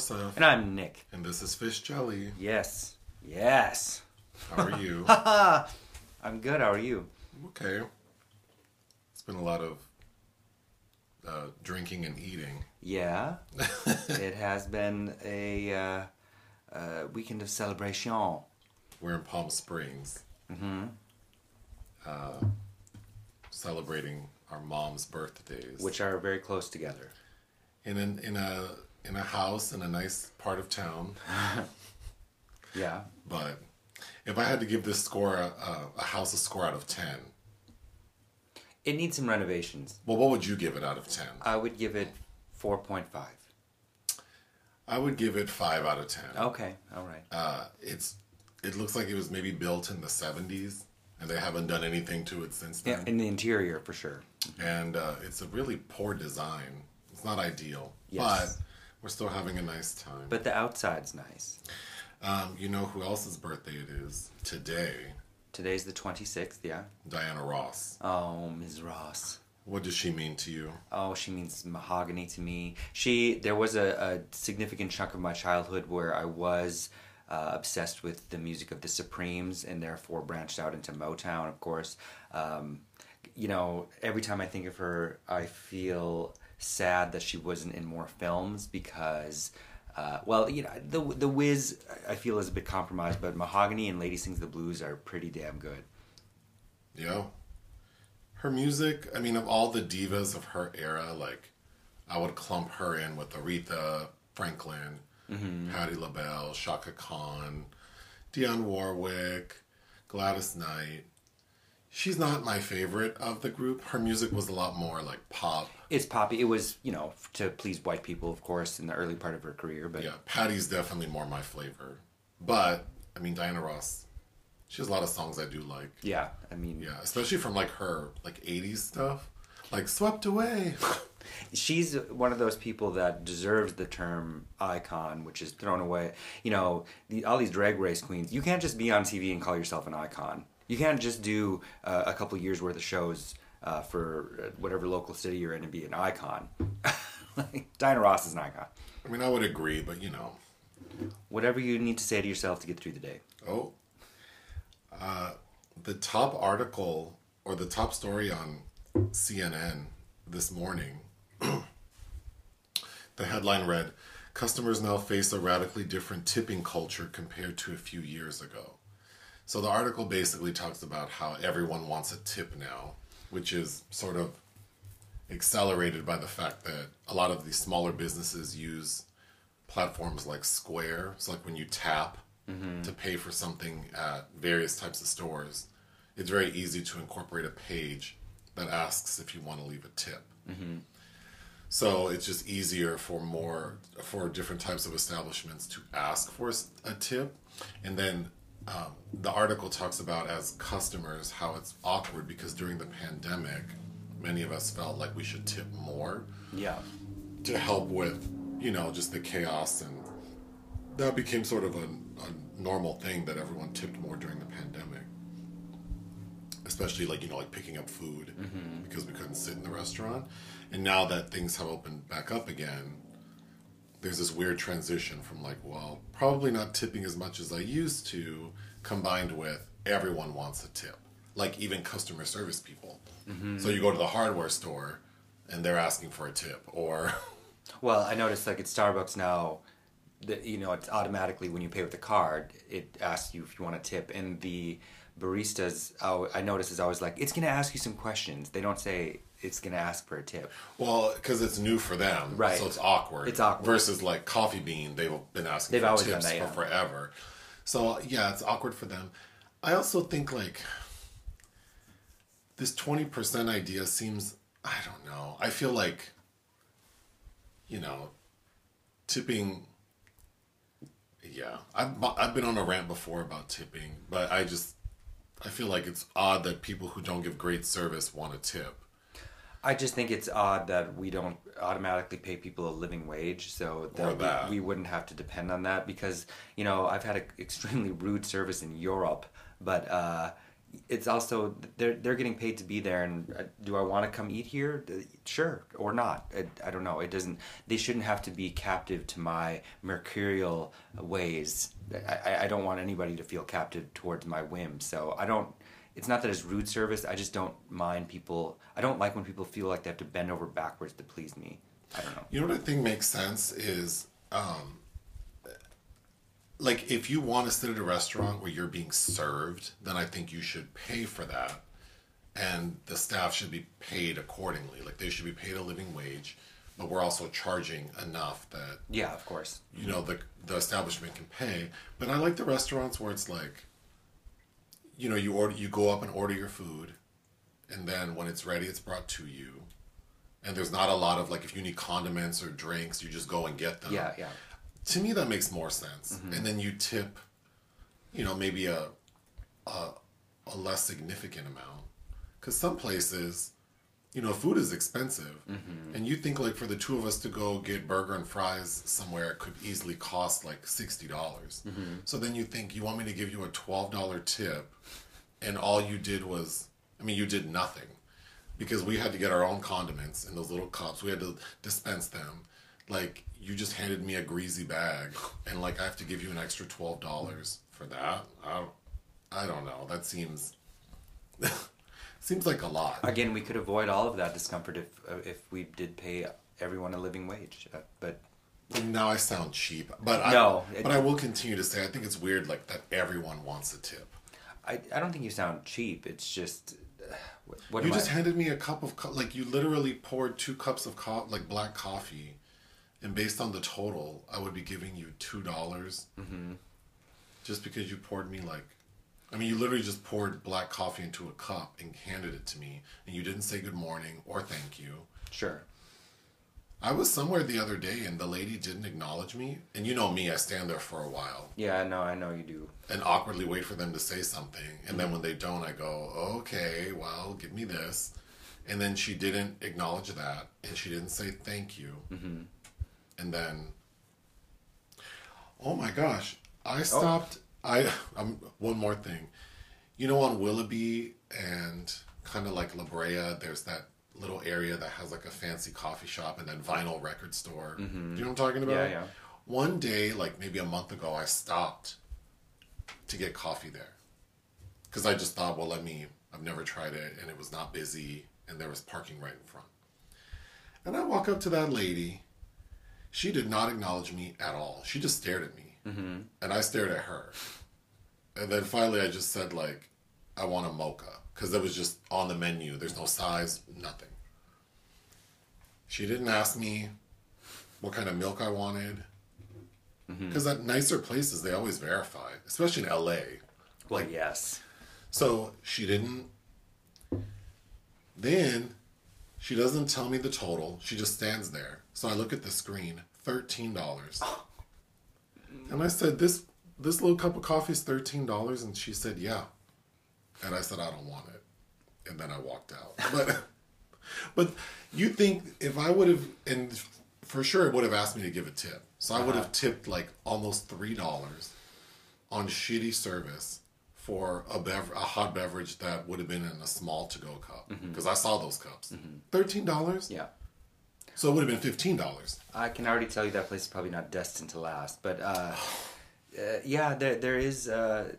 Joseph. And I'm Nick. And this is Fish Jelly. Yes. Yes. How are you? I'm good. How are you? okay. It's been a lot of uh, drinking and eating. Yeah. it has been a uh, uh, weekend of celebration. We're in Palm Springs. Mm-hmm. Uh, celebrating our mom's birthdays. Which are very close together. in an, in a in a house in a nice part of town. Yeah. But if I had to give this score a, a, a house a score out of ten, It needs some renovations. well, what would you give it out of ten? I would give it 4.5. I would give it five out of ten. Okay. All right. Uh, it's it looks like it was maybe built in the seventies, and they haven't done anything to it since then. Yeah, in the interior for sure. And uh, it's a really poor design. It's not ideal, Yes. but we're still having a nice time. But the outside's nice. um, you know who else's birthday it is today? Today's the 26th, yeah? Diana Ross. Oh, Ms. Ross. What does she mean to you? Oh, she means mahogany to me. She there was a, a significant chunk of my childhood where I was uh, obsessed with the music of the Supremes and therefore branched out into Motown, of course. Um, you know, every time I think of her, I feel sad that she wasn't in more films because. Uh, well, you know, the the Wiz I feel is a bit compromised, but Mahogany and Lady Sings the Blues are pretty damn good. Yeah. Her music, I mean, of all the divas of her era, like, I would clump her in with Aretha Franklin, Patti LaBelle, Chaka Khan, Dionne Warwick, Gladys Knight. She's not my favorite of the group. Her music was a lot more like pop. It's poppy. It was, you know, to please white people, of course, in the early part of her career. But Yeah, Patti's definitely more my flavor. But, I mean, Diana Ross, she has a lot of songs I do like. yeah, I mean, Yeah, especially from like her like 80s stuff. Like Swept Away. she's one of those people that deserves the term icon, which is thrown away. You know, the, all these drag race queens. You can't just be on TV and call yourself an icon. You can't just do uh, a couple years worth of shows uh, for uh, whatever local city you're in and be an icon. like, Diana Ross is an icon. I mean, I would agree, but you know. Whatever you need to say to yourself to get through the day. Oh. Uh, the top article or the top story on CNN this morning, the headline read Customers now face a radically different tipping culture compared to a few years ago. So the article basically talks about how everyone wants a tip now, which is sort of accelerated by the fact that a lot of these smaller businesses use platforms like Square. So like when you tap mm-hmm. to pay for something at various types of stores, it's very easy to incorporate a page that asks if you want to leave a tip. Mm-hmm. So it's just easier for more for different types of establishments to ask for a tip, and then um, the article talks about as customers how it's awkward because during the pandemic, many of us felt like we should tip more Yeah. to help with you know just the chaos and that became sort of a, a normal thing that everyone tipped more during the pandemic. Especially like you know like picking up food because we couldn't sit in the restaurant. And now that things have opened back up again there's this weird transition from like well probably not tipping as much as i used to combined with everyone wants a tip like even customer service people. Mm-hmm. So you go to the hardware store and they're asking for a tip or Well, I noticed like at Starbucks now, that you know it's automatically when you pay with the card, it asks you if you want a tip, and the baristas oh, I notice is always like it's gonna ask you some questions. They don't say it's gonna ask for a tip. Well, because it's new for them, Right. So it's awkward. It's awkward. Versus like Coffee Bean, they've been asking They've for tips that, for forever. So yeah, it's awkward for them. I also think like this twenty percent idea seems. I don't know. I feel like, you know, tipping. Yeah, I've I've been on a rant before about tipping, but I just I feel like it's odd that people who don't give great service want a tip. I just think it's odd that we don't automatically pay people a living wage, so that, that. We, we wouldn't have to depend on that because you know I've had a extremely rude service in Europe, but uh, it's also they're they're getting paid to be there, and uh, do I want to come eat here? Uh, Sure, or not. It, I don't know. It doesn't. They shouldn't have to be captive to my mercurial ways. I, I- I don't want anybody to feel captive towards my whim. So I don't. It's not that it's rude service. I just don't mind people. I don't like when people feel like they have to bend over backwards to please me. I don't know. You know what I think makes sense is, um, like if you want to sit at a restaurant where you're being served, then I think you should pay for that, and the staff should be paid accordingly. Like they should be paid a living wage, but we're also charging enough that Yeah, of course. you know the the establishment can pay. But I like the restaurants where it's like, you know, you order, you go up and order your food, and then when it's ready, it's brought to you. And there's not a lot of like if you need condiments or drinks, you just go and get them. Yeah, yeah. To me, that makes more sense. Mm-hmm. And then you tip, you know, maybe a a, a less significant amount, because some places, you know, food is expensive, mm-hmm. and you think like for the two of us to go get burger and fries somewhere, it could easily cost like sixty dollars. Mm-hmm. So then you think you want me to give you a twelve dollar tip, and all you did was, I mean, you did nothing, because we had to get our own condiments in those little cups. We had to dispense them. Like you just handed me a greasy bag, and like I have to give you an extra twelve dollars for that. I, don't- I don't know. That seems seems like a lot. Again, we could avoid all of that discomfort if uh, if we did pay everyone a living wage. Uh, but Now I sound cheap, but I, No, it- but I will continue to say I think it's weird like that everyone wants a tip. I, I don't think you sound cheap. It's just uh, what, what You just I? handed me a cup of co- like you literally poured two cups of co- like black coffee, and based on the total, I would be giving you two dollars. Mm-hmm. Just because you poured me like, I mean, you literally just poured black coffee into a cup and handed it to me, and you didn't say good morning or thank you. Sure. I was somewhere the other day and the lady didn't acknowledge me, and you know me, I stand there for a while. Yeah, I know, I know you do. and awkwardly wait for them to say something. And then when they don't, I go, okay, well, give me this. And then she didn't acknowledge that, and she didn't say thank you. Mm-hmm. And then, oh my gosh, I stopped. I um, one more thing, you know, on Willoughby and kind of like La Brea, there's that little area that has like a fancy coffee shop and then vinyl record store. Do you know what I'm talking about? Yeah, yeah. One day, like maybe a month ago, I stopped to get coffee there because I just thought, well, let me. I've never tried it, and it was not busy, and there was parking right in front. And I walk up to that lady. She did not acknowledge me at all. She just stared at me, mm-hmm. and I stared at her. And then finally, I just said, like, I want a mocha because it was just on the menu. There's no size, nothing. She didn't ask me what kind of milk I wanted. Because at nicer places, they always verify, especially in LA. Well, yes. So she didn't. Then she doesn't tell me the total. She just stands there. So I look at the screen, thirteen dollars. And I said, "This this little cup of coffee is thirteen dollars," and she said, "Yeah." And I said, "I don't want it," and then I walked out. But but you think if I would have, and for sure it would have asked me to give a tip, so I would uh-huh. have tipped like almost three dollars on shitty service for a bev- a hot beverage that would have been in a small to go cup mm-hmm. because I saw those cups. Mm-hmm. Thirteen dollars. Yeah. So it would have been fifteen dollars. I can already tell you that place is probably not destined to last. But uh, uh, yeah, there there is uh,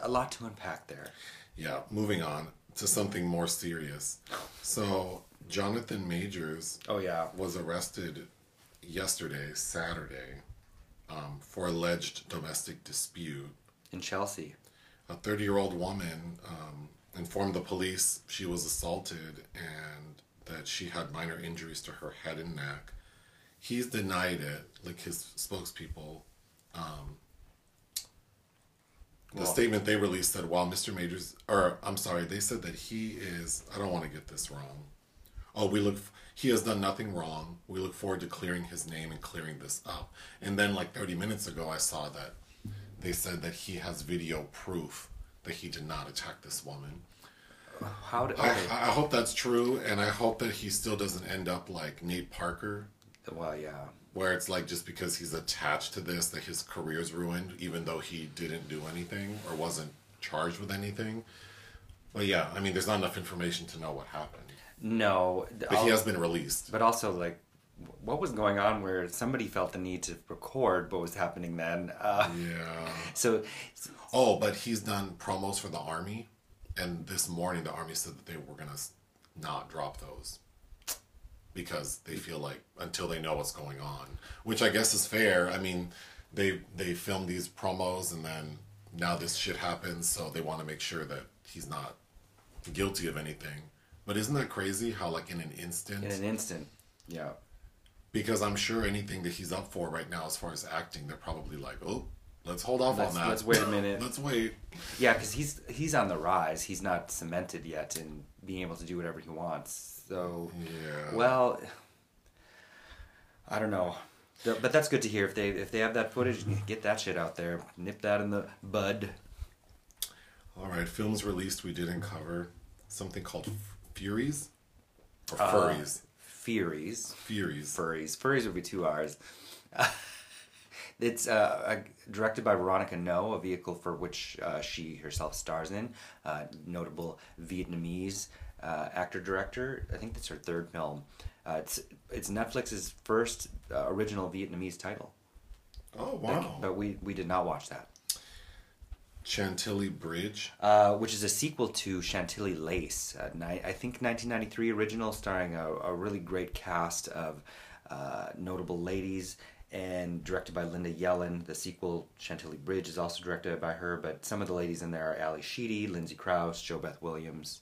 a lot to unpack there. Yeah. Moving on to something more serious. So Jonathan Majors Oh yeah. was arrested yesterday, Saturday, um, for alleged domestic dispute. In Chelsea. A 30 year old woman um, informed the police she was assaulted and that she had minor injuries to her head and neck. He's denied it, like his spokespeople. Um, the Well- statement they released said, while Mr. Majors, or I'm sorry, they said that he is, I don't want to get this wrong. Oh, we look, he has done nothing wrong. We look forward to clearing his name and clearing this up. And then, like 30 minutes ago, I saw that they said that he has video proof that he did not attack this woman. How did? I, Okay. I hope that's true, and I hope that he still doesn't end up like Nate Parker, well, yeah. where it's like just because he's attached to this that his career's ruined, even though he didn't do anything or wasn't charged with anything. But yeah, I mean, there's not enough information to know what happened. No, But he has been released. but also like what was going on where somebody felt the need to record what was happening then uh, Yeah. so Oh, but he's done promos for the army, and this morning the army said that they were gonna not drop those because they feel like until they know what's going on, which I guess is fair. I mean, they they filmed these promos, and then now this shit happens, so they want to make sure that he's not guilty of anything. But isn't that crazy? How like in an instant, in an instant yeah because I'm sure anything that he's up for right now, as far as acting, they're probably like, oh, let's hold off Let's- on that. let's wait a minute. let's wait. yeah because he's he's on the rise he's not cemented yet in being able to do whatever he wants so Yeah. well i don't know but that's good to hear if they if they have that footage get that shit out there nip that in the bud All right, films released we didn't cover something called F- Furies or Uh, Furries. Furies. Furies. Furries. Furries would be two R's. it's uh, directed by Veronica Ngo, a vehicle for which uh, she herself stars in. Uh, notable Vietnamese uh, actor director. I think that's her third film. Uh, it's it's Netflix's first uh, original Vietnamese title. Oh wow! But we, we did not watch that. Chantilly Bridge. Uh, which is a sequel to Chantilly Lace, uh, ni- I think 1993 original, starring a, a really great cast of uh, notable ladies and directed by Linda Yellen. The sequel, Chantilly Bridge, is also directed by her, but some of the ladies in there are Ally Sheedy, Lindsay Crouse, Jo Beth Williams.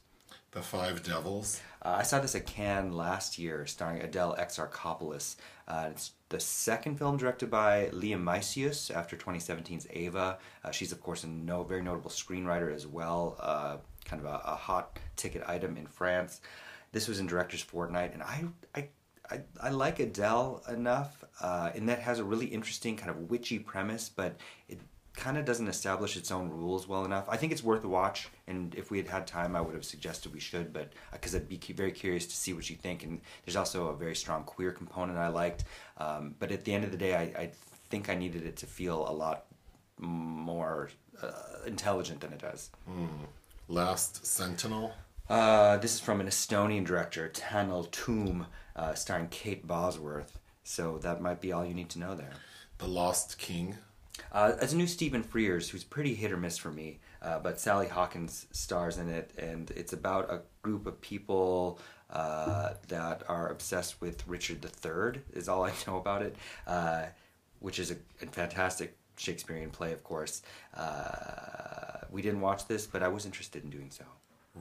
The Five Devils. Uh, I saw this at Cannes last year, starring Adele Exarchopoulos. Uh, it's the second film directed by Léa Mysius after 2017's Ava. Uh, she's, of course, a no, very notable screenwriter as well, uh, kind of a, a hot ticket item in France. This was in Director's Fortnight, and I, I, I, I like Adele enough, uh, and that has a really interesting kind of witchy premise, but it kind of doesn't establish its own rules well enough. I think it's worth a watch, and if we had had time, I would have suggested we should, but because I'd be cu- very curious to see what you think. And there's also a very strong queer component I liked, um, but at the end of the day, I, I think I needed it to feel a lot more uh, intelligent than it does. Last Sentinel. Uh, this is from an Estonian director, Tanel Toom, uh, starring Kate Bosworth. So that might be all you need to know there. The Lost King. Uh, it's a new Stephen Frears, who's pretty hit or miss for me, uh, but Sally Hawkins stars in it, and it's about a group of people uh, that are obsessed with Richard III. Is all I know about it, uh, which is a, a fantastic Shakespearean play, of course. Uh, we didn't watch this, but I was interested in doing so.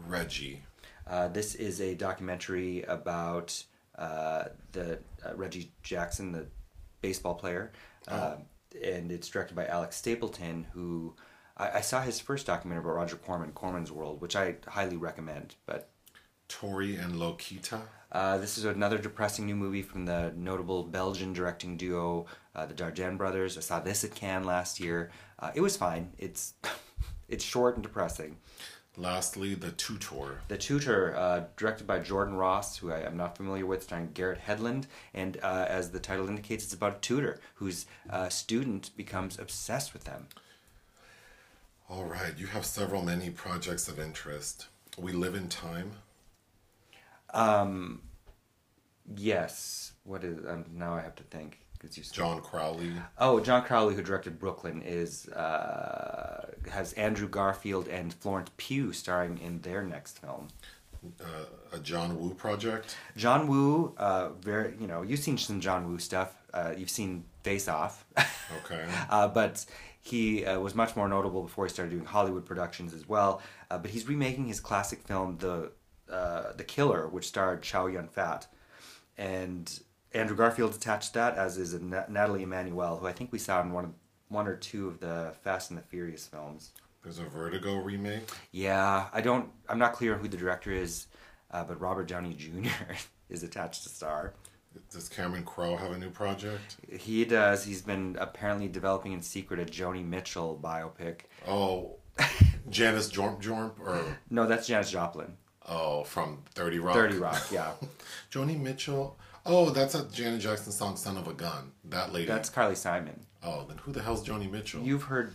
Reggie. Uh, this is a documentary about uh, the uh, Reggie Jackson, the baseball player, uh, and it's directed by Alex Stapleton, who I, I saw his first documentary about Roger Corman, Corman's World, which I highly recommend. But Tori and Lokita. uh, this is another depressing new movie from the notable Belgian directing duo, uh, the Dardenne brothers. I saw this at Cannes last year. Uh, it was fine. It's it's short and depressing. Lastly, The Tutor. The Tutor, uh, directed by Jordan Ross, who I am not familiar with, starring Garrett Hedlund, and uh, as the title indicates, it's about a tutor whose uh, student becomes obsessed with them. All right, you have several many projects of interest. We live in time. Um, yes. What is um, now? I have to think because you. John Crowley. Oh, John Crowley, who directed Brooklyn, is uh, has Andrew Garfield and Florence Pugh starring in their next film. Uh, a John Woo project. John Woo, uh, very you know you've seen some John Woo stuff. Uh, you've seen Face Off. Okay. Uh, but he uh, was much more notable before he started doing Hollywood productions as well. Uh, but he's remaking his classic film, The uh, The Killer, which starred Chow Yun Fat, and Andrew Garfield's attached to that, as is Na- Nathalie Emmanuel, who I think we saw in one of one or two of the Fast and the Furious films. There's a Vertigo remake. Yeah, I don't. I'm not clear who the director is, uh, but Robert Downey Jr. is attached to star. Does Cameron Crowe have a new project? He does. He's been apparently developing in secret a Joni Mitchell biopic. Oh, Janice Jorp Jorp or No, that's Janis Joplin. oh from Thirty Rock. Thirty Rock, yeah. Joni Mitchell. Oh, that's a Janet Jackson song, "Son of a Gun." That lady. That's Carly Simon. oh, then who the hell's Joni Mitchell? You've heard.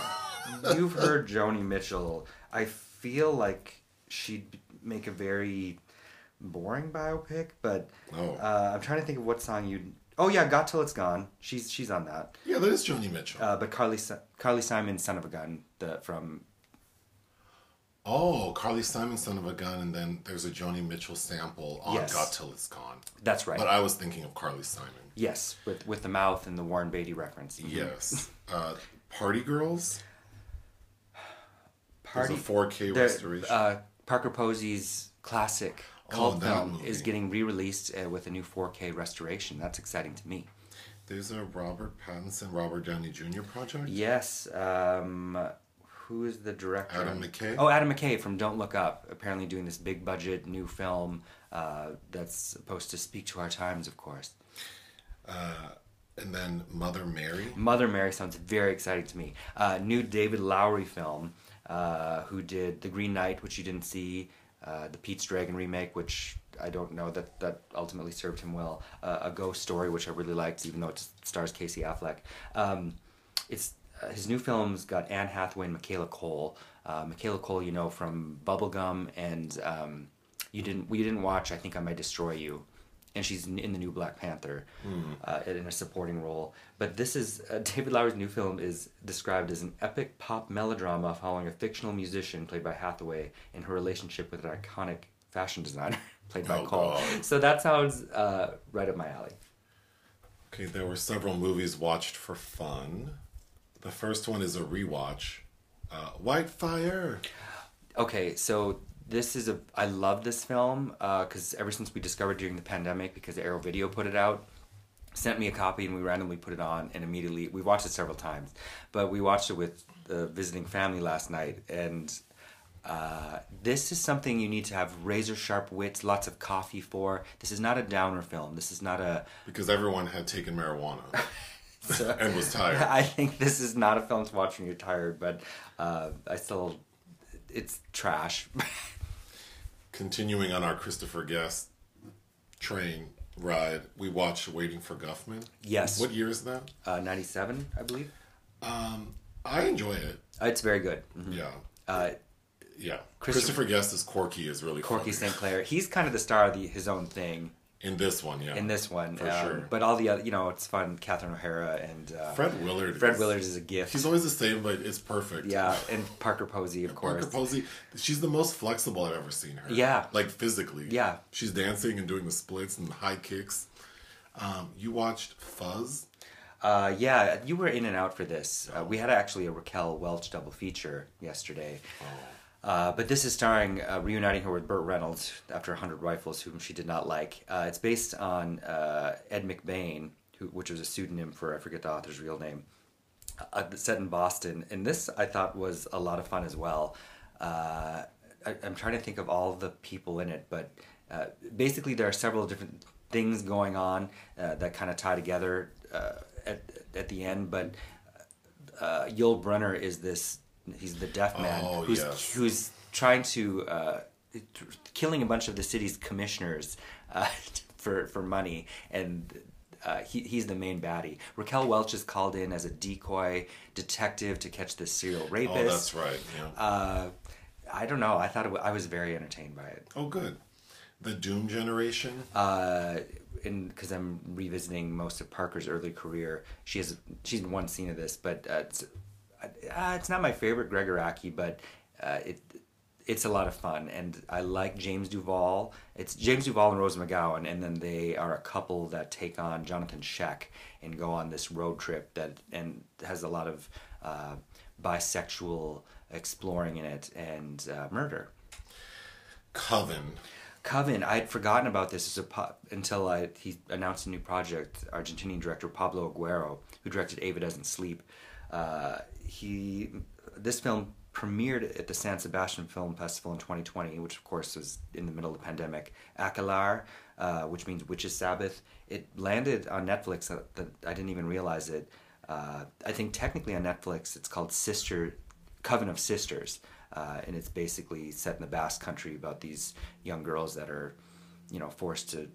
you've heard Joni Mitchell. I feel like she'd make a very boring biopic, but Oh. uh, I'm trying to think of what song you'd. Oh yeah, "Got Till It's Gone." She's she's on that. Yeah, that is Joni Mitchell. Uh, but Carly Carly Simon, "Son of a Gun," the from oh, Carly Simon, Son of a Gun, and then there's a Joni Mitchell sample on Yes. Got Till It's Gone. that's right. But I was thinking of Carly Simon. yes, with with the mouth and the Warren Beatty reference. Yes. Uh, Party Girls. Party There's a 4K the, restoration. Uh, Parker Posey's classic Oh, cult that film movie. is getting re-released uh, with a new 4K restoration. That's exciting to me. There's a Robert Pattinson, Robert Downey Jr. project. Yes. Um, who is the director? Adam McKay? Oh, Adam McKay from Don't Look Up. Apparently doing this big budget new film uh, that's supposed to speak to our times, of course. And then Mother Mary. Mother Mary sounds very exciting to me. Uh, new David Lowery film, uh, who did The Green Knight, which you didn't see, uh, the Pete's Dragon remake, which I don't know that that ultimately served him well. Uh, a Ghost Story, which I really liked, even though it stars Casey Affleck. Um, it's uh, his new films got Anne Hathaway and Michaela Coel. Uh, Michaela Coel, you know from Bubblegum, and um, you didn't we didn't watch. I think I might destroy you and she's in in the new Black Panther uh, in a supporting role. But this is uh, David Lowery's new film is described as an epic pop melodrama following a fictional musician played by Hathaway and her relationship with an iconic fashion designer played by Oh, Coel. God. So that sounds uh, right up my alley. Okay, there were several movies watched for fun. The first one is a rewatch. Uh, Whitefire. Okay, so this is a I love this film because ever since we discovered during the pandemic because Arrow Video put it out, sent me a copy and we randomly put it on and immediately we watched it several times, but we watched it with the visiting family last night and. Uh, this is something you need to have razor sharp wits, lots of coffee for. This is not a downer film. This is not a. Because everyone had taken marijuana So- and was tired. I think this is not a film to watch when you're tired, but uh, I still, it's trash. Continuing on our Christopher Guest train ride, we watched Waiting for Guffman. yes, What year is that? uh, '97, I believe. I enjoy it. Uh, It's very good. Mhm. Yeah. Uh, Yeah. Christopher- Christopher Guest is Corky is really Corky. St. Clair. He's kind of the star of the, his own thing In this one, yeah. in this one. For um, sure. But all the other, you know, it's fun. Catherine O'Hara and uh, Fred Willard. Fred is- Willard is a gift. He's always the same, but it's perfect. yeah, and Parker Posey, of course. Parker Posey, she's the most flexible I've ever seen her. Yeah. Like physically. Yeah. She's dancing and doing the splits and high kicks. Um, you watched Fuzz? Uh, yeah, you were in and out for this. Uh, we had actually a Raquel Welch double feature yesterday. Uh, but this is starring, uh, reuniting her with Burt Reynolds after 100 Rifles, whom she did not like. Uh, it's based on uh, Ed McBain, who, which was a pseudonym for, I forget the author's real name, uh, set in Boston. And this, I thought, was a lot of fun as well. I, I'm trying to think of all the people in it, but basically, there are several different things going on that kind of tie together at, at the end. But Yul Brynner is this. He's the deaf man Oh, who's yes. who's trying to uh, killing a bunch of the city's commissioners uh, for for money, and uh, he, he's the main baddie. Raquel Welch is called in as a decoy detective to catch this serial rapist. Oh, that's right. Yeah. Uh, I don't know. I thought it wa- I was very entertained by it. oh, good. The Doom Generation? Uh, and because I'm revisiting most of Parker's early career, she has she's in one scene of this, but uh, it's uh, it's not my favorite Gregg Araki, but uh, it it's a lot of fun, and I like James Duval. It's James Duval and Rose McGowan, and then they are a couple that take on Johnathon Schaech and go on this road trip that and has a lot of uh, bisexual exploring in it and uh, murder. Coven. Coven, I had forgotten about this as a po- until I, he announced a new project. Argentinian director Pablo Aguero, who directed Ava Doesn't Sleep, uh, he this film premiered at the San Sebastian Film Festival in 2020, which of course was in the middle of the pandemic. Akelarre, uh, which means Witches Sabbath, it landed on Netflix. uh, That I didn't even realize it. Uh, I think technically on Netflix it's called Sister Coven of Sisters, uh, and it's basically set in the Basque Country about these young girls that are, you know, forced to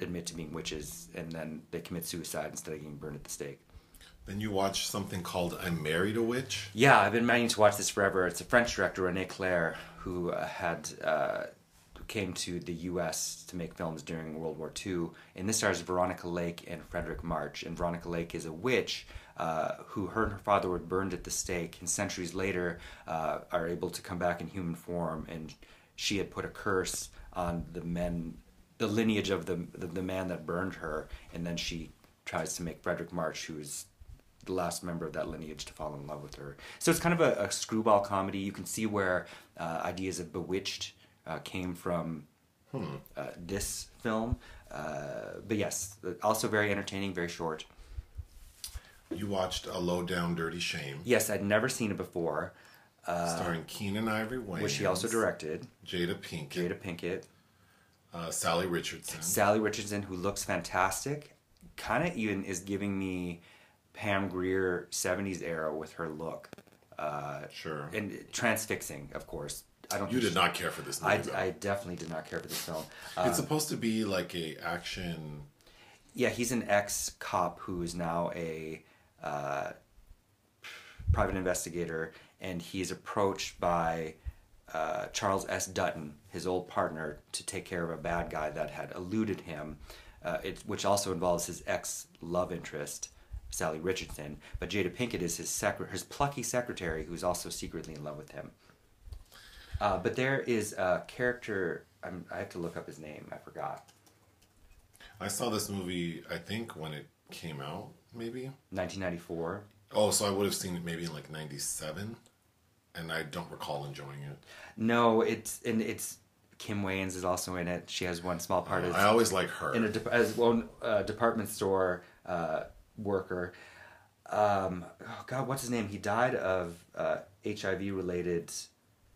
admit to being witches, and then they commit suicide instead of getting burned at the stake. Then you watch something called I Married a Witch. Yeah, I've been meaning to watch this forever. It's a French director, Rene Clair, who uh, had uh, came to the U.S. to make films during World War II, and this stars Veronica Lake and Fredric March. And Veronica Lake is a witch uh, who her and her father were burned at the stake, and centuries later uh, are able to come back in human form. And she had put a curse on the men, the lineage of the the, the man that burned her, and then she tries to make Fredric March, who is the last member of that lineage to fall in love with her. So it's kind of a, a screwball comedy. You can see where uh, ideas of Bewitched uh, came from uh, this film. Uh, but yes, also very entertaining, very short. You watched A Low Down Dirty Shame, Yes, I'd never seen it before, starring Keenen Ivory Wayans, which he also directed. Jada Pinkett, Jada Pinkett, uh, Salli Richardson. Salli Richardson, who looks fantastic, kind of even is giving me Pam Grier 70s era with her look. Uh, Sure. and transfixing, of course. I don't. You did she- not care for this movie. I. I definitely did not care for this film. Uh, it's supposed to be like a action. yeah, he's an ex cop who is now a uh, private investigator, and he's approached by uh, Charles S. Dutton, his old partner, to take care of a bad guy that had eluded him, uh, it, which also involves his ex love interest. Salli Richardson, but Jada Pinkett is his secre- his plucky secretary who's also secretly in love with him. Uh, but there is a character. I'm, I have to look up his name. I forgot. I saw this movie. I think when it came out, maybe. 1994. Oh, so I would have seen it maybe in like '97, and I don't recall enjoying it. No, it's and it's Kim Wayans is also in it. She has one small part as I always like her. in a de- as one uh, department store uh, worker. Um, oh God, what's his name? He died of uh, HIV related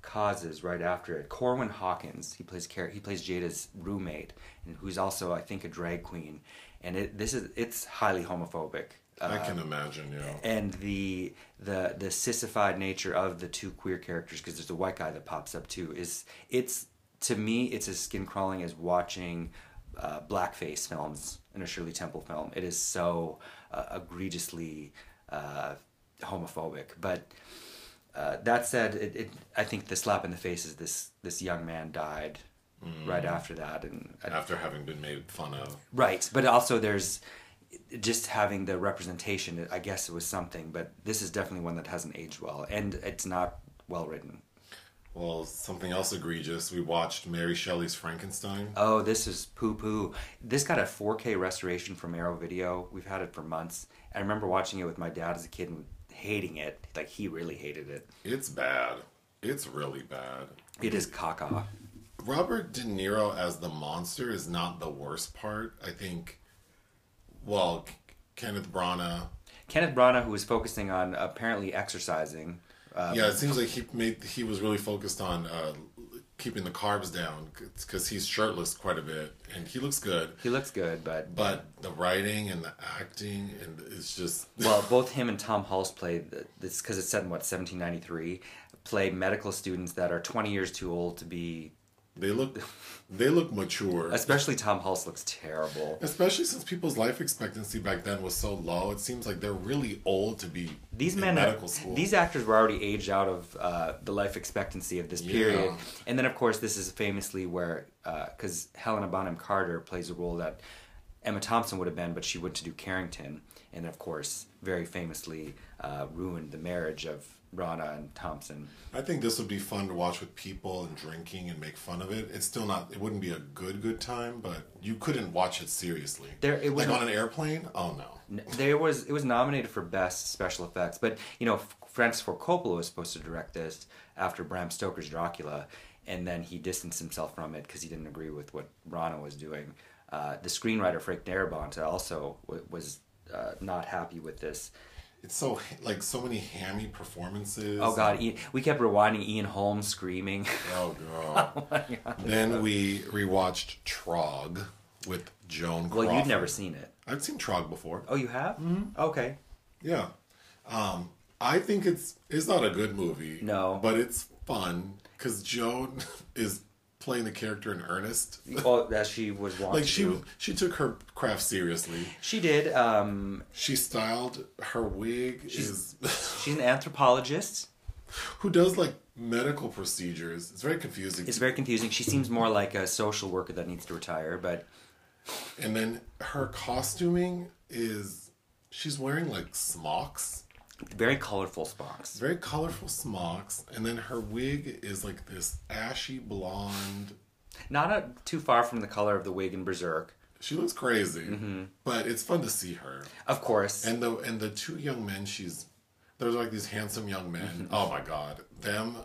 causes right after it. Corwin Hawkins. He plays Car- he plays Jada's roommate, and who's also I think a drag queen. And it this is it's highly homophobic. I can imagine, yeah. and the the the sissified nature of the two queer characters because there's a white guy that pops up too is it's to me it's as skin crawling as watching uh, blackface films in a Shirley Temple film. It is so uh, egregiously uh, homophobic, but. Uh, that said, it, it, I think the slap in the face is this this young man died right after that, and After having been made fun of, Right, but also there's just having the representation. I guess it was something, but this is definitely one that hasn't aged well, and it's not well written. Well, something else egregious. We watched Mary Shelley's Frankenstein. Oh, this is poo poo. This got a 4K restoration from Arrow Video. We've had it for months. I remember watching it with my dad as a kid and hating it. Like he really hated it. It's bad. It's really bad. It is caca. Robert De Niro as the monster is not the worst part. I think. Well, K- Kenneth Branagh. Kenneth Branagh, who was focusing on apparently exercising. Uh, Yeah, it seems like he made he was really focused on uh, keeping the carbs down because he's shirtless quite a bit and he looks good. He looks good, but But the writing and the acting and it's just Well, both him and Tom Hulce play this because it's set in what 1793. Play medical students that are 20 years too old to be. They look they look mature. Especially Tom Hulce looks terrible. Especially since people's life expectancy back then was so low, it seems like they're really old to be These men, medical school. these actors were already aged out of uh, the life expectancy of this period. Yeah. And then, of course, this is famously where because Helena Bonham Carter plays a role that Emma Thompson would have been, but she went to do Carrington, and of course, very famously uh, ruined the marriage of Branagh and Thompson. I think this would be fun to watch with people and drinking and make fun of it. It's still not. It wouldn't be a good good time, but you couldn't watch it seriously. There- it was like on an airplane. Oh no. There was it was nominated for best special effects, but you know Francis Ford Coppola was supposed to direct this after Bram Stoker's Dracula, and then he distanced himself from it because he didn't agree with what Branagh was doing. Uh, the screenwriter Frank Darabont also w- was uh, not happy with this. It's so like so many hammy performances. Oh God, Ian, we kept rewinding Ian Holm's screaming. Oh god. then we rewatched Trog with Joan. well, you'd never seen it. I've seen Trog before. Oh, you have? Mm-hmm. Okay. Yeah. Um, I think it's it's not a good movie. No. But it's fun because Joan is playing the character in earnest. Well, as she was wanting Like she to. she took her craft seriously. She did. Um, She styled her wig is she's an anthropologist. who does like medical procedures. It's very confusing. It's very confusing. She seems more like a social worker that needs to retire, but and then her costuming is she's wearing like smocks. Very colorful smocks. very colorful smocks, and then her wig is like this ashy blonde. Not a, too far from the color of the wig in Berserk. She looks crazy, Mm-hmm. but it's fun to see her. Of course. And the and the two young men she's there's like these handsome young men. Mm-hmm. Oh my god, them.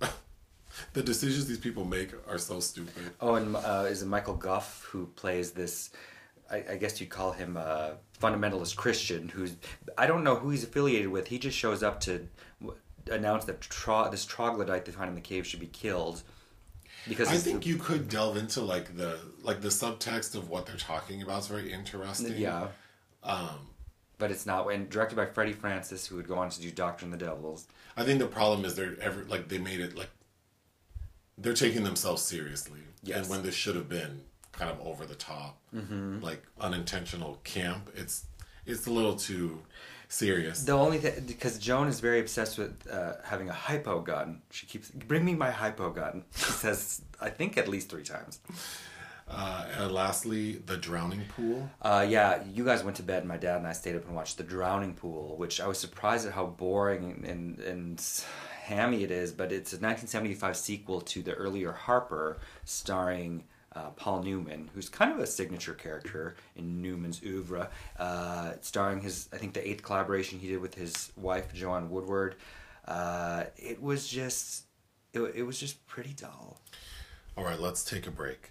the decisions these people make are so stupid. Oh, and uh, is it Michael Gough who plays this? I, I guess you'd call him a fundamentalist Christian. Who's I don't know who he's affiliated with. He just shows up to announce that tro- this troglodyte they find in the cave should be killed because I think you could delve into like the like the subtext of what they're talking about. is very interesting. yeah. Um, but it's not. And directed by Freddie Francis, who would go on to do Doctor and the Devils. I think the problem is they're ever like they made it like they're taking themselves seriously, Yes. and when this should have been kind of over the top, mm-hmm. like unintentional camp, it's it's a little too serious. The only thing, because Joan is very obsessed with uh, having a hypo gun. She keeps, bring me my hypo gun. She says, I think at least three times. Uh, and lastly, the drowning pool. Uh, yeah, you guys went to bed. My dad and I stayed up and watched The Drowning Pool, which I was surprised at how boring and, and hammy it is. But it's a 1975 sequel to the earlier Harper, starring uh, Paul Newman, who's kind of a signature character in Newman's oeuvre. Uh, starring his, I think, the eighth collaboration he did with his wife Joanne Woodward. Uh, it was just, it, it was just pretty dull. All right, let's take a break.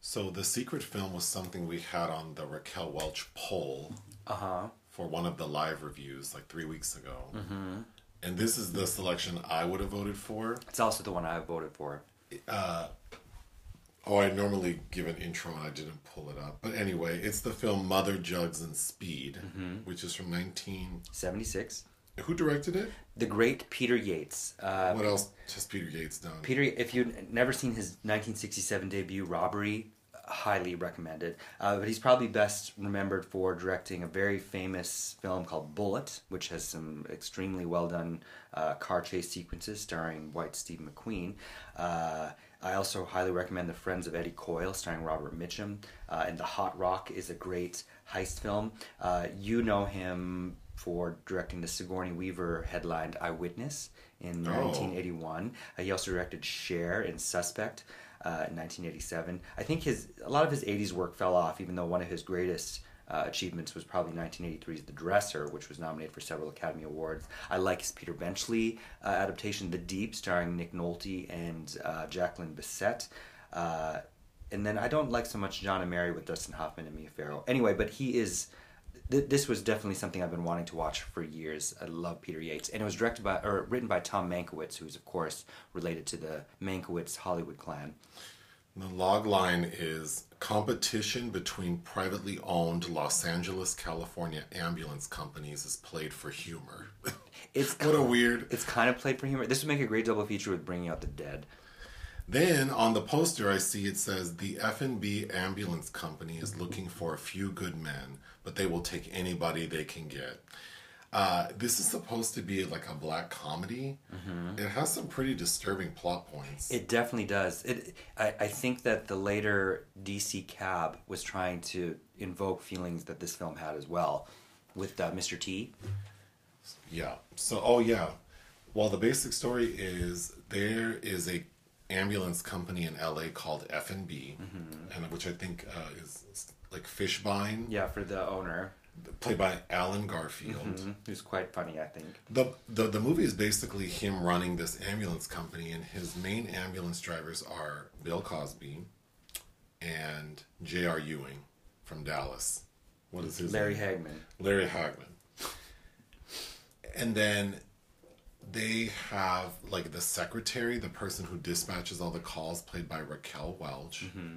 So the secret film was something we had on the Raquel Welch poll Uh huh. for one of the live reviews like three weeks ago. Mm-hmm. And this is the selection I would have voted for. It's also the one I voted for. Oh, I normally give an intro and I didn't pull it up. But anyway, it's the film Mother Jugs and Speed, which is from 19. 76. Who directed it? The great Peter Yates. Uh, What else has Peter Yates done? Peter, if you've never seen his 1967 debut, Robbery, highly recommended. Uh, but he's probably best remembered for directing a very famous film called Bullitt, which has some extremely well done uh, car chase sequences starring white Steve McQueen. Uh, I also highly recommend The Friends of Eddie Coyle, starring Robert Mitchum. Uh, and The Hot Rock is a great heist film. Uh, you know him for directing the Sigourney Weaver headlined Eyewitness in Oh. 1981. Uh, he also directed Cher in Suspect uh, in 1987. I think his a lot of his 80s work fell off, even though one of his greatest uh, achievements was probably 1983's The Dresser, which was nominated for several Academy Awards. I like his Peter Benchley uh, adaptation, The Deep, starring Nick Nolte and uh, Jacqueline Bisset. Uh, and then I don't like so much John and Mary with Dustin Hoffman and Mia Farrow. Anyway, but he is th- this was definitely something I've been wanting to watch for years. I love Peter Yates, and it was directed by or written by Tom Mankiewicz, who's of course related to the Mankiewicz Hollywood clan. The log line is competition between privately owned Los Angeles, California ambulance companies is played for humor. It's what a weird. It's kind of played for humor. This would make a great double feature with Bringing Out the Dead. Then on the poster, I see it says the F and B ambulance company is looking for a few good men, but they will take anybody they can get. Uh, this is supposed to be like a black comedy. It has some pretty disturbing plot points. It definitely does. It. I, I think that the later DC Cab was trying to invoke feelings that this film had as well, with uh, Mr. T. Yeah. So, oh yeah. Well, the basic story is there is a ambulance company in LA called F and B, and which I think uh, is like Fishbine. Yeah, for the owner. played by Allen Garfield. Mm-hmm. Who's quite funny, I think. The, the the movie is basically him running this ambulance company, and his main ambulance drivers are Bill Cosby and J.R. Ewing from Dallas. What is his name? Larry name? Hagman. Larry Hagman. And then they have like the secretary, the person who dispatches all the calls, played by Raquel Welch. Mm-hmm.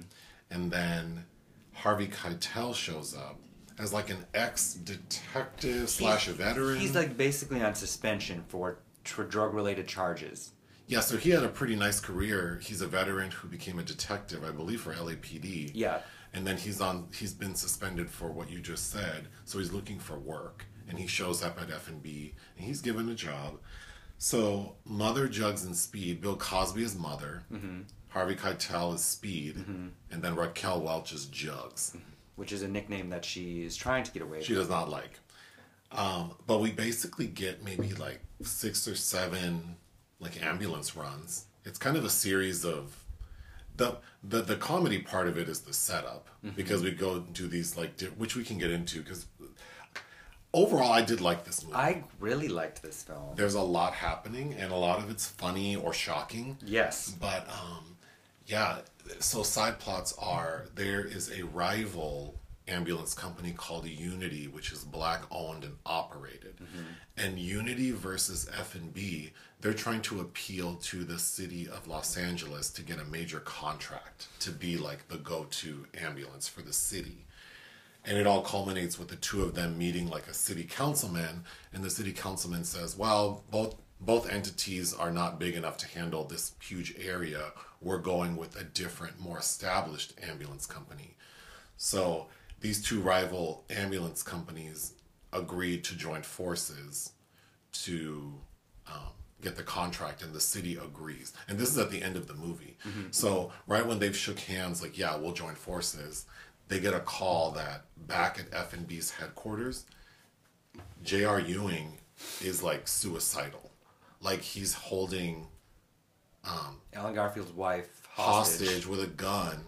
And then Harvey Keitel shows up as like an ex detective slash a veteran. He's like basically on suspension for, for drug related charges. yeah, so he had a pretty nice career. He's a veteran who became a detective, I believe, for LAPD. Yeah. and then he's on he's been suspended for what you just said so he's looking for work and he shows up at f&b and he's given a job so mother jugs and speed bill cosby is mother mm-hmm. Harvey keitel is speed and then raquel welch is jugs which is a nickname that she is trying to get away with. she from. does not like um, but we basically get maybe like six or seven like ambulance runs it's kind of a series of the the the comedy part of it is the setup because we go do these like which we can get into because overall I did like this movie. I really liked this film. There's a lot happening and a lot of it's funny or shocking. Yes. But um, yeah, so side plots are there is a rival ambulance company called Unity, which is black owned and operated. Mm-hmm. And Unity versus F&B, they're trying to appeal to the city of Los Angeles to get a major contract to be like the go-to ambulance for the city. And it all culminates with the two of them meeting like a city councilman, and the city councilman says, "Well, both both entities are not big enough to handle this huge area. We're going with a different, more established ambulance company." So these two rival ambulance companies agreed to join forces to um, get the contract, and the city agrees. And this is at the end of the movie. So right when they've shook hands, like, "Yeah, we'll join forces," they get a call that back at F and B's headquarters, J.R. Ewing is like suicidal, like he's holding Allen Garfield's wife hostage, hostage with a gun,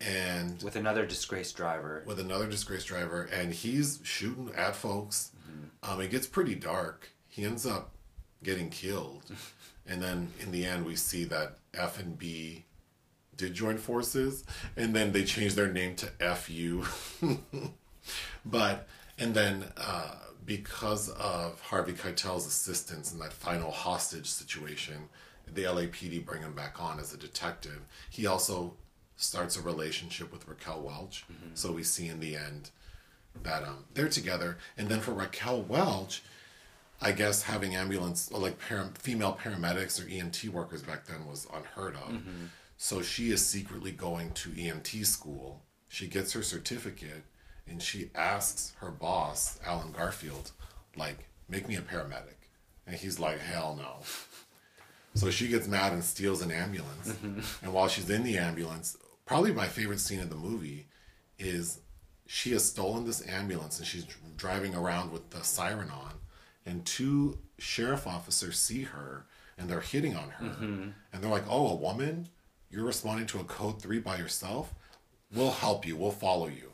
and with another disgraced driver. with another disgraced driver, and he's shooting at folks. Um, it gets pretty dark. He ends up getting killed, and then in the end, we see that F and B did join forces, and then they changed their name to FU. but and then uh, because of Harvey Keitel's assistance in that final hostage situation, the LAPD bring him back on as a detective. He also starts a relationship with Raquel Welch. So we see in the end that um, they're together. And then for Raquel Welch, I guess having ambulance like para- female paramedics or EMT workers back then was unheard of. So she is secretly going to EMT school. She gets her certificate and she asks her boss, Allen Garfield, like, make me a paramedic. And he's like, hell no. So she gets mad and steals an ambulance. Mm-hmm. And while she's in the ambulance, probably my favorite scene in the movie is she has stolen this ambulance and she's driving around with the siren on. And two sheriff officers see her and they're hitting on her. Mm-hmm. And they're like, oh, a woman? You're responding to a code three by yourself? We'll help you. We'll follow you.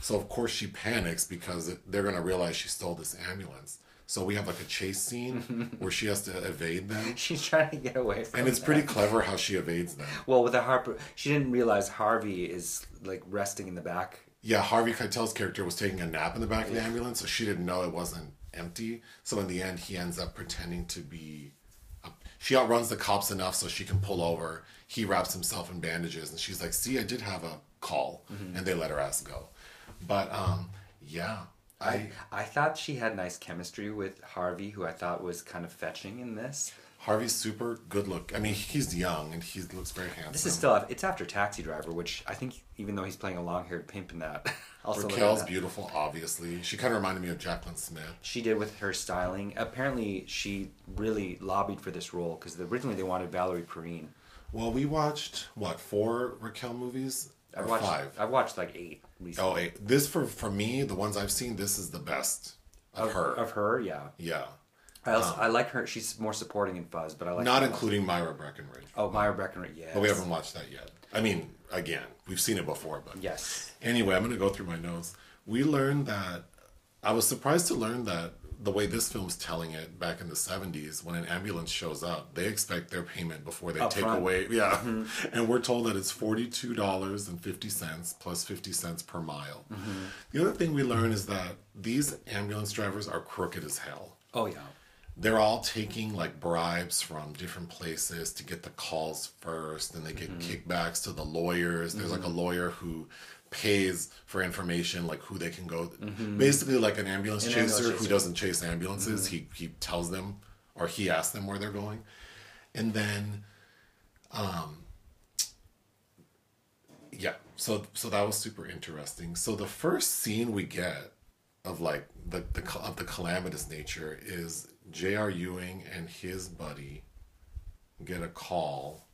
So, of course, she panics because they're going to realize she stole this ambulance. So we have like a chase scene where she has to evade them. She's trying to get away from And it's that. pretty clever how she evades them. Well, with a Harper, she didn't realize Harvey is like resting in the back. Yeah, Harvey Keitel's character was taking a nap in the back of the ambulance, so she didn't know it wasn't empty. So in the end, he ends up pretending to be. She outruns the cops enough so she can pull over. He wraps himself in bandages, and she's like, "See, I did have a call," and they let her ass go. But um, yeah, I I thought she had nice chemistry with Harvey, who I thought was kind of fetching in this. Harvey's super good look. I mean, he's young and he looks very handsome. This is still it's after Taxi Driver, which I think even though he's playing a long-haired pimp in that, also Raquel's that. beautiful, obviously. She kind of reminded me of Jaclyn Smith. She did with her styling. Apparently, she really lobbied for this role because originally they wanted Valerie Perrine. Well, we watched what four Raquel movies? I Or watched five. I've watched like eight recently. Oh, eight. This for for me, the ones I've seen, this is the best of, her. Of her, yeah. yeah, I also um, I like her. She's more supporting in Fuzz, but I like not including Myra Breckinridge. Oh, Myra Breckinridge, yeah. But we haven't watched that yet. I mean, again, we've seen it before, but Yes. Anyway, I'm gonna go through my notes. We learned that I was surprised to learn that the way this film's telling it back in the 70s, when an ambulance shows up, they expect their payment before they Up take front. away. Yeah. Mm-hmm. And we're told that it's $42.50 plus 50 cents per mile. Mm-hmm. The other thing we learn is that these ambulance drivers are crooked as hell. Oh yeah. They're all taking like bribes from different places to get the calls first, and they get Mm-hmm. kickbacks to the lawyers. There's like a mm-hmm. lawyer who pays for information, like who they can go. Basically, like an ambulance Mm-hmm. An chaser ambulance who chaser. Mm-hmm. doesn't chase ambulances. He he tells them, or he asks them where they're going, and then, um, yeah. So so that was super interesting. So the first scene we get of like the the of the calamitous nature is J.R. Ewing and his buddy get a call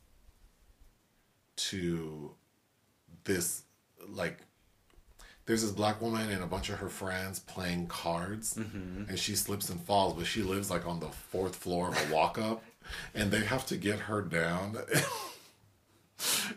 to this like there's this black woman and a bunch of her friends playing cards and she slips and falls but she lives like on the fourth floor of a walk up and they have to get her down.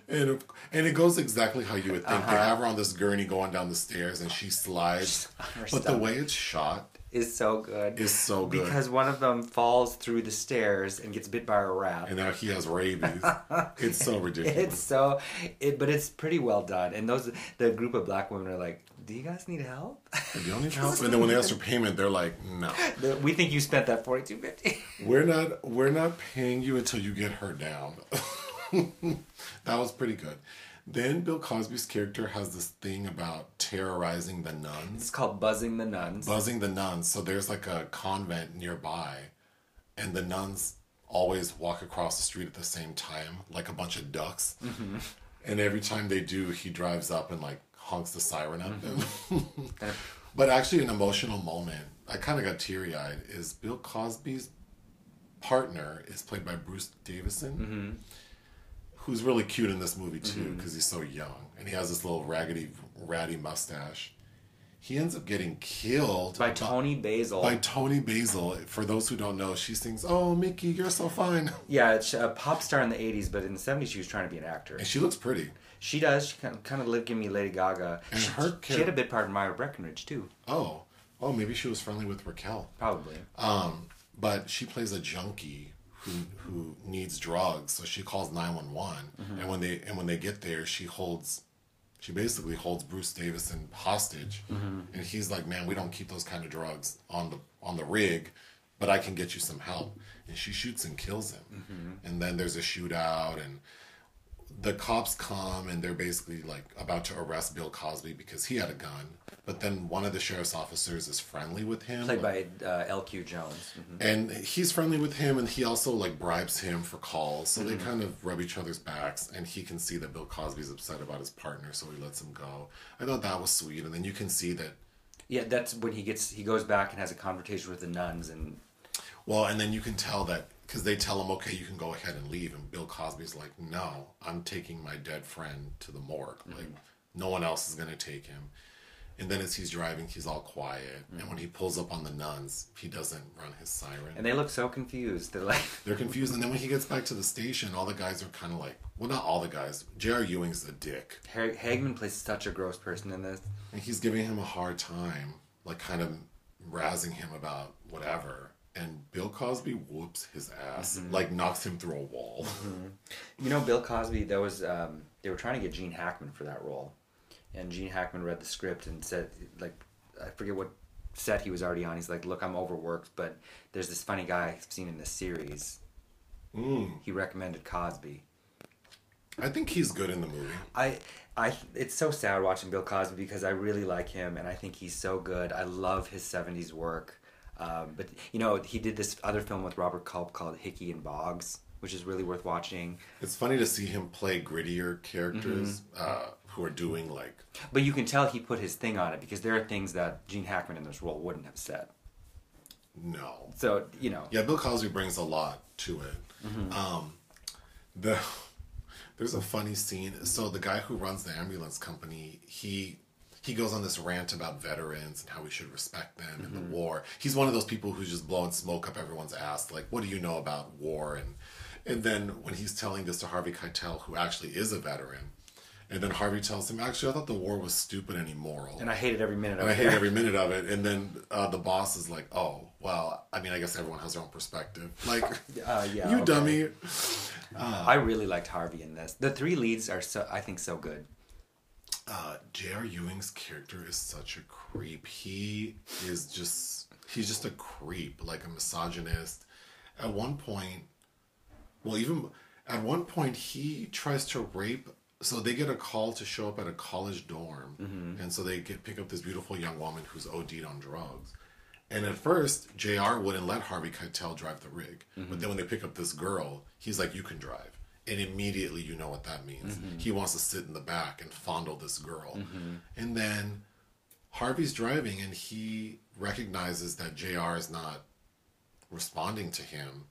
And it, and it goes exactly how you would think. They have her on this gurney going down the stairs and she slides. But the way it's shot Is so good. is so good because one of them falls through the stairs and gets bit by a rat. and now he has rabies it's so ridiculous It's so, it, but it's pretty well done. And those, the group of black women are like, "Do you guys need help? don't need help and then when they ask for payment they're like no we think you spent that forty two fifty. We're not we're not paying you until you get her down. that was pretty good. Then Bill Cosby's character has this thing about terrorizing the nuns, It's called buzzing the nuns. buzzing the nuns. So there's like a convent nearby, and the nuns always walk across the street at the same time, like a bunch of ducks. Mm-hmm. And every time they do, he drives up and like honks the siren at them. Mm-hmm. but actually, an emotional moment, I kind of got teary eyed, is Bill Cosby's partner is played by Bruce Davison, mm-hmm. Who's really cute in this movie too because he's so young and he has this little raggedy, ratty mustache. He ends up getting killed by Toni Basil. by Toni Basil. For those who don't know, she sings, "Oh, Mickey, you're so fine," yeah, it's a pop star in the '80s, but in the '70s she was trying to be an actor. and she looks pretty. She does. She kind of, lived giving me Lady Gaga. And she, her she had a bit part in Myra Breckinridge too, Oh, oh, maybe she was friendly with Raquel. probably. Um, but she plays a junkie who who needs drugs, so she calls nine one one. Mm-hmm. And when they and when they get there, she holds, she basically holds Bruce Davison hostage, mm-hmm. and he's like, "Man, we don't keep those kind of drugs on the on the rig, but I can get you some help." And she shoots and kills him, mm-hmm. and then there's a shootout and. The cops come and they're basically like about to arrest Bill Cosby because he had a gun. But then one of the sheriff's officers is friendly with him. Played by uh, L.Q. Jones. Mhm. and he's friendly with him and he also like bribes him for calls so they kind of rub each other's backs and he can see that bill cosby's upset about his partner so he lets him go i thought that was sweet and then you can see that Yeah, that's when he gets he goes back and has a conversation with the nuns and well and then you can tell that because they tell him okay you can go ahead and leave and bill cosby's like no i'm taking my dead friend to the morgue mm-hmm. like no one else is going to take him and then as he's driving he's all quiet and mm-hmm. when he pulls up on the nuns he doesn't run his siren and they look so confused. They're like, They're confused, and then when he gets back to the station, all the guys are kind of like, well, not all the guys. J.R. Ewing's a dick, Har- Hagman plays such a gross person in this. and he's giving him a hard time, like kind of razzing him about whatever. And Bill Cosby whoops his ass, mm-hmm. like knocks him through a wall. Mm-hmm. You know, Bill Cosby. That was um, they were trying to get Gene Hackman for that role, and Gene Hackman read the script and said, like, I forget what set he was already on. He's like, "Look, I'm overworked, but there's this funny guy I've seen in this series." Mm. He recommended Cosby. I think he's good in the movie. I, I, it's so sad watching Bill Cosby because I really like him and I think he's so good. I love his '70s work. Um, but you know, he did this other film with Robert Culp called Hickey and Boggs, which is really worth watching. It's funny to see him play grittier characters uh, who are doing like But you can tell he put his thing on it because there are things that Gene Hackman in this role wouldn't have said. no. So you know, Yeah, Bill Cosby brings a lot to it. Um, the there's a funny scene. So the guy who runs the ambulance company, he he goes on this rant about veterans and how we should respect them and the war. He's one of those people who's just blowing smoke up everyone's ass. Like, what do you know about war? And and then when he's telling this to Harvey Keitel, who actually is a veteran, And then Harvey tells him, "Actually, I thought the war was stupid and immoral." And I hated every minute of And I it. hate every minute of it. And then uh, the boss is like, "Oh, well, I mean, I guess everyone has their own perspective." Like, Uh, yeah, you okay. dummy. I really liked Harvey in this. The three leads are so I think so good. Uh, J.R. Ewing's character is such a creep. He is just he's just a creep, like a misogynist. At one point, well, even at one point, he tries to rape. So they get a call to show up at a college dorm, and so they get pick up this beautiful young woman who's OD'd on drugs. And at first, J.R. wouldn't let Harvey Keitel drive the rig, but then when they pick up this girl, he's like, "You can drive," and immediately you know what that means. Mm-hmm. He wants to sit in the back and fondle this girl, mm-hmm. and then Harvey's driving, and he recognizes that J.R. is not responding to him,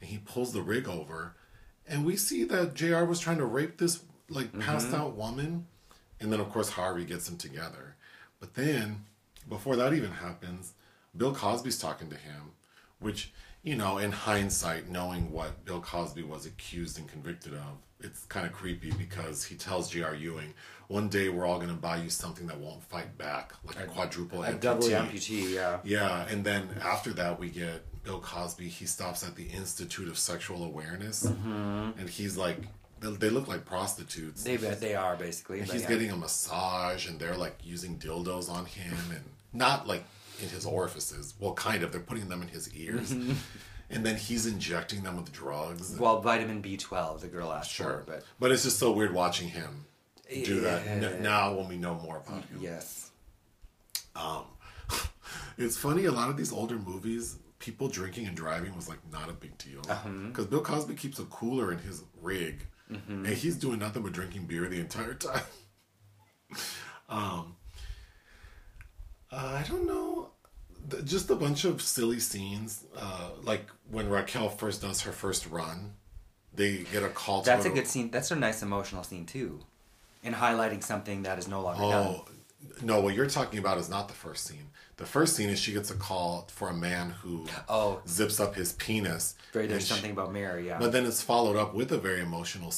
and he pulls the rig over, and we see that J.R. was trying to rape this like mm-hmm. passed out woman, and then of course Harvey gets them together. But then, before that even happens, Bill Cosby's talking to him, which you know, in hindsight, knowing what Bill Cosby was accused and convicted of, it's kind of creepy because he tells J.R. Ewing, "One day we're all going to buy you something that won't fight back, like a quadruple A amputee." double amputee, yeah. Yeah, and then after that, we get Bill Cosby. He stops at the Institute of Sexual Awareness, mm-hmm. and he's like, they, they look like prostitutes. They they are basically. And he's yeah. getting a massage, and they're like using dildos on him, and not like in his orifices. Well, kind of. They're putting them in his ears, and then he's injecting them with drugs. well vitamin B twelve. The girl asked sure, for, but but it's just so weird watching him do that Yeah. n- now when we know more about him. yes, Um, It's funny, a lot of these older movies, people drinking and driving was like not a big deal. Uh-huh. Because Bill Cosby keeps a cooler in his rig, Mm-hmm. and he's doing nothing but drinking beer the entire time. um, uh, I don't know. Just a bunch of silly scenes, uh, like when Raquel first does her first run, they get a call. that's a good scene. That's a nice emotional scene too, in highlighting something that is no longer done. No, what you're talking about is not the first scene. The first scene is she gets a call for a man who Oh. zips up his penis. Very, there's she- something about Mary, yeah. But then it's followed up with a very emotional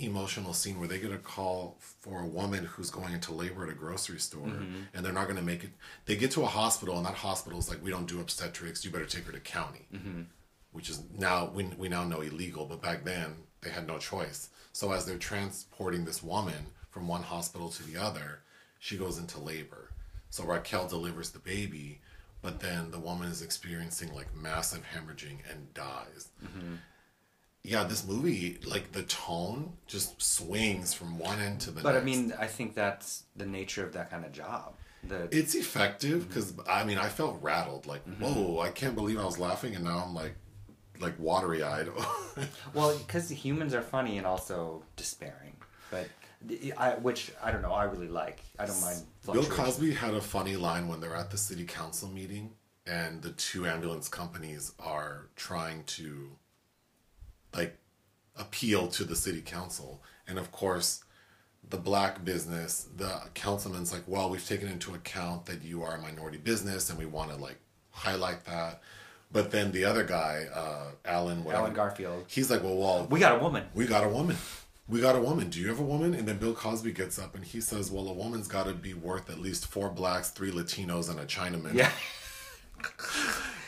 emotional scene where they get a call for a woman who's going into labor at a grocery store Mm-hmm. and they're not going to make it. They get to a hospital and that hospital's like, we don't do obstetrics. You better take her to county, Mm-hmm. which is now we we now know illegal. But back then they had no choice. So as they're transporting this woman from one hospital to the other, she goes into labor. So Raquel delivers the baby, but then the woman is experiencing like massive hemorrhaging and dies yeah, this movie, like the tone just swings from one end to the but I mean, I think that's the nature of that kind of job. The it's effective because I mean, I felt rattled. Like, Mm-hmm. whoa, I can't believe I was laughing, and now I'm like, like watery eyed. well, because humans are funny and also despairing, but I, which I don't know. I really like. I don't mind. Bill. Cosby had a funny line when they're at the city council meeting, and the two ambulance companies are trying to, like, appeal to the city council, and of course. The black business, the councilman's like, well, we've taken into account that you are a minority business, and we want to like highlight that. But then the other guy, uh, Allen, whatever, Allen Garfield. he's like, well, well, We got a woman. we got a woman. We got a woman. Do you have a woman? And then Bill Cosby gets up and he says, well, a woman's got to be worth at least four blacks, three Latinos, and a Chinaman. Yeah.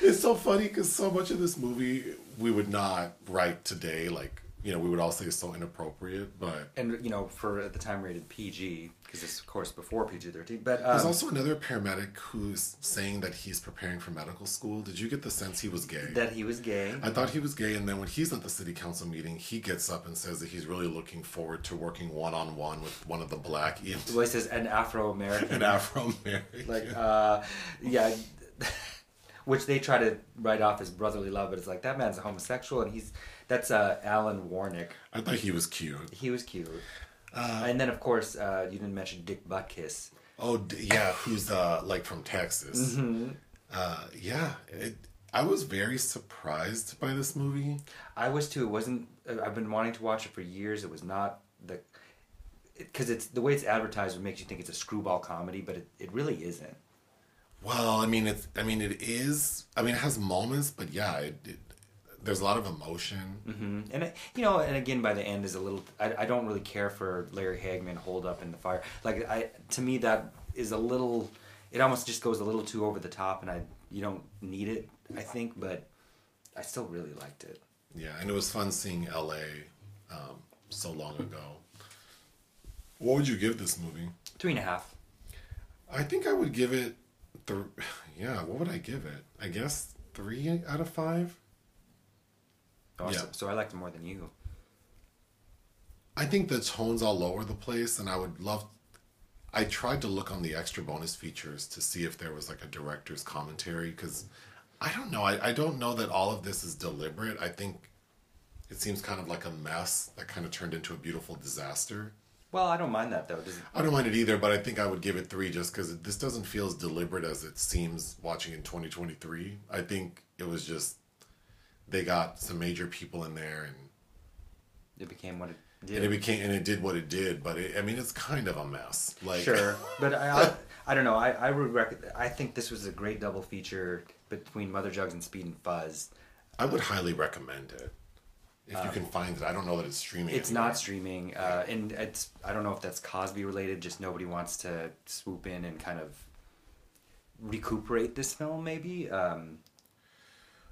It's so funny because so much of this movie we would not write today. Like, you know, we would all say it's so inappropriate, but and you know, for at the time rated PG, because it's of course before PG thirteen. But there's um, also another paramedic who's saying that he's preparing for medical school. Did you get the sense he was gay? that he was gay. I thought he was gay, and then when he's at the city council meeting, he gets up and says that he's really looking forward to working one on one with one of the black well, he says an Afro American. an Afro American. like uh yeah which they try to write off as brotherly love but it's like that man's a homosexual and he's that's uh allan warnick I thought he was cute. he was cute and then of course uh you didn't mention dick butkus Oh yeah, who's uh like from Texas? Uh, yeah, it, I was very surprised by this movie. i was too it wasn't uh, i've been wanting to watch it for years it was not the because it's the way it's advertised it makes you think it's a screwball comedy but it, it really isn't Well, I mean, it's I mean, it is. I mean, it has moments, but yeah, it, it, there's a lot of emotion. hmm And it- you know, and again, by the end is a little. I, I don't really care for Larry Hagman hold up in the fire. Like I, to me, that is a little. It almost just goes a little too over the top, and I you don't need it. I think, but I still really liked it. Yeah, and it was fun seeing LA um, so long ago. What would you give this movie? Three and a half. I think I would give it. Th- yeah, what would I give it? I guess three out of five. Oh, Yeah. so, so I liked it more than you. I think the tone's all over the place, and I would love. I tried to look on the extra bonus features to see if there was like a director's commentary because I don't know. I, I don't know that all of this is deliberate. I think it seems kind of like a mess that kind of turned into a beautiful disaster. Well, I don't mind that though. Does it, I don't mind it either, but I think I would give it three just because this doesn't feel as deliberate as it seems watching in 2023. I think it was just they got some major people in there and it became what it and it did. became and it did what it did but it, i mean it's kind of a mess like Sure, but I, I, I don't know. I, I would rec- I think this was a great double feature between Mother Jugs and Speed and Fuzz. i would highly recommend it if you can find it i don't know that it's streaming It's anywhere. not streaming, uh, and it's I don't know if that's Cosby related. Just nobody wants to swoop in and kind of recuperate this film, maybe. Um,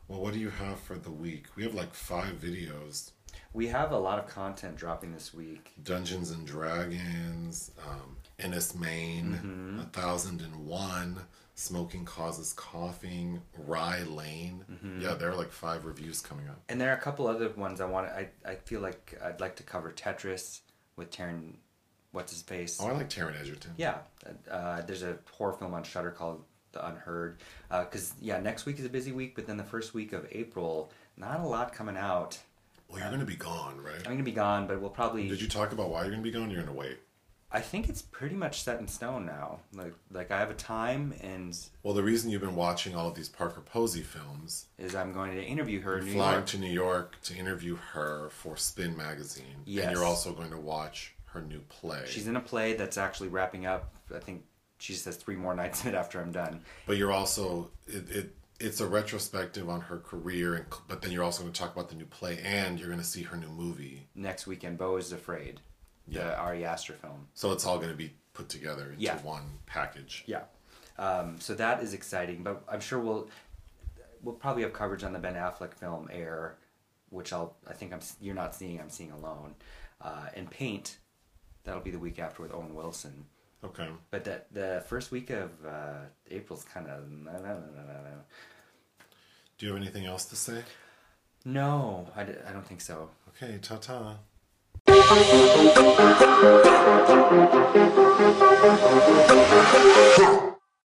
well what do you have for the week we have like five videos we have a lot of content dropping this week. dungeons and dragons um Enys Men, Mm-hmm. a thousand and one smoking causes coughing rye lane Mm-hmm. yeah there are like five reviews coming up And there are a couple other ones I want. I I feel like I'd like to cover Tetris with Taron. What's his face? oh i like Taron egerton Yeah, uh, there's a horror film on Shudder called The Unheard. Uh, because yeah, next week is a busy week, but then the first week of April, not a lot coming out. well you're gonna be gone right I'm gonna be gone, but we'll probably. did you talk about why you're gonna be gone you're gonna wait I think it's pretty much set in stone now. Like like I have a time, and Well, the reason you've been watching all of these Parker Posey films, is I'm going to interview her in New flying York. to New York to interview her for Spin Magazine, Yes. and you're also going to watch her new play. She's in a play that's actually wrapping up. I think she just has three more nights it after I'm done. but you're also it, it it's a retrospective on her career, and but then you're also going to talk about the new play, and you're going to see her new movie. Next weekend, Beau is Afraid, the Yeah. Ari Aster film. So it's all going to be put together into Yeah. one package. Yeah. Um, so that is exciting, but I'm sure we'll we'll probably have coverage on the Ben Affleck film Air, which I'll I think I'm you're not seeing I'm seeing alone, uh, and Paint, that'll be the week after with Owen Wilson. Okay. But that the first week of uh, April's kind of Do you have anything else to say? no, I, d- I don't think so. Okay. Ta ta. Huh.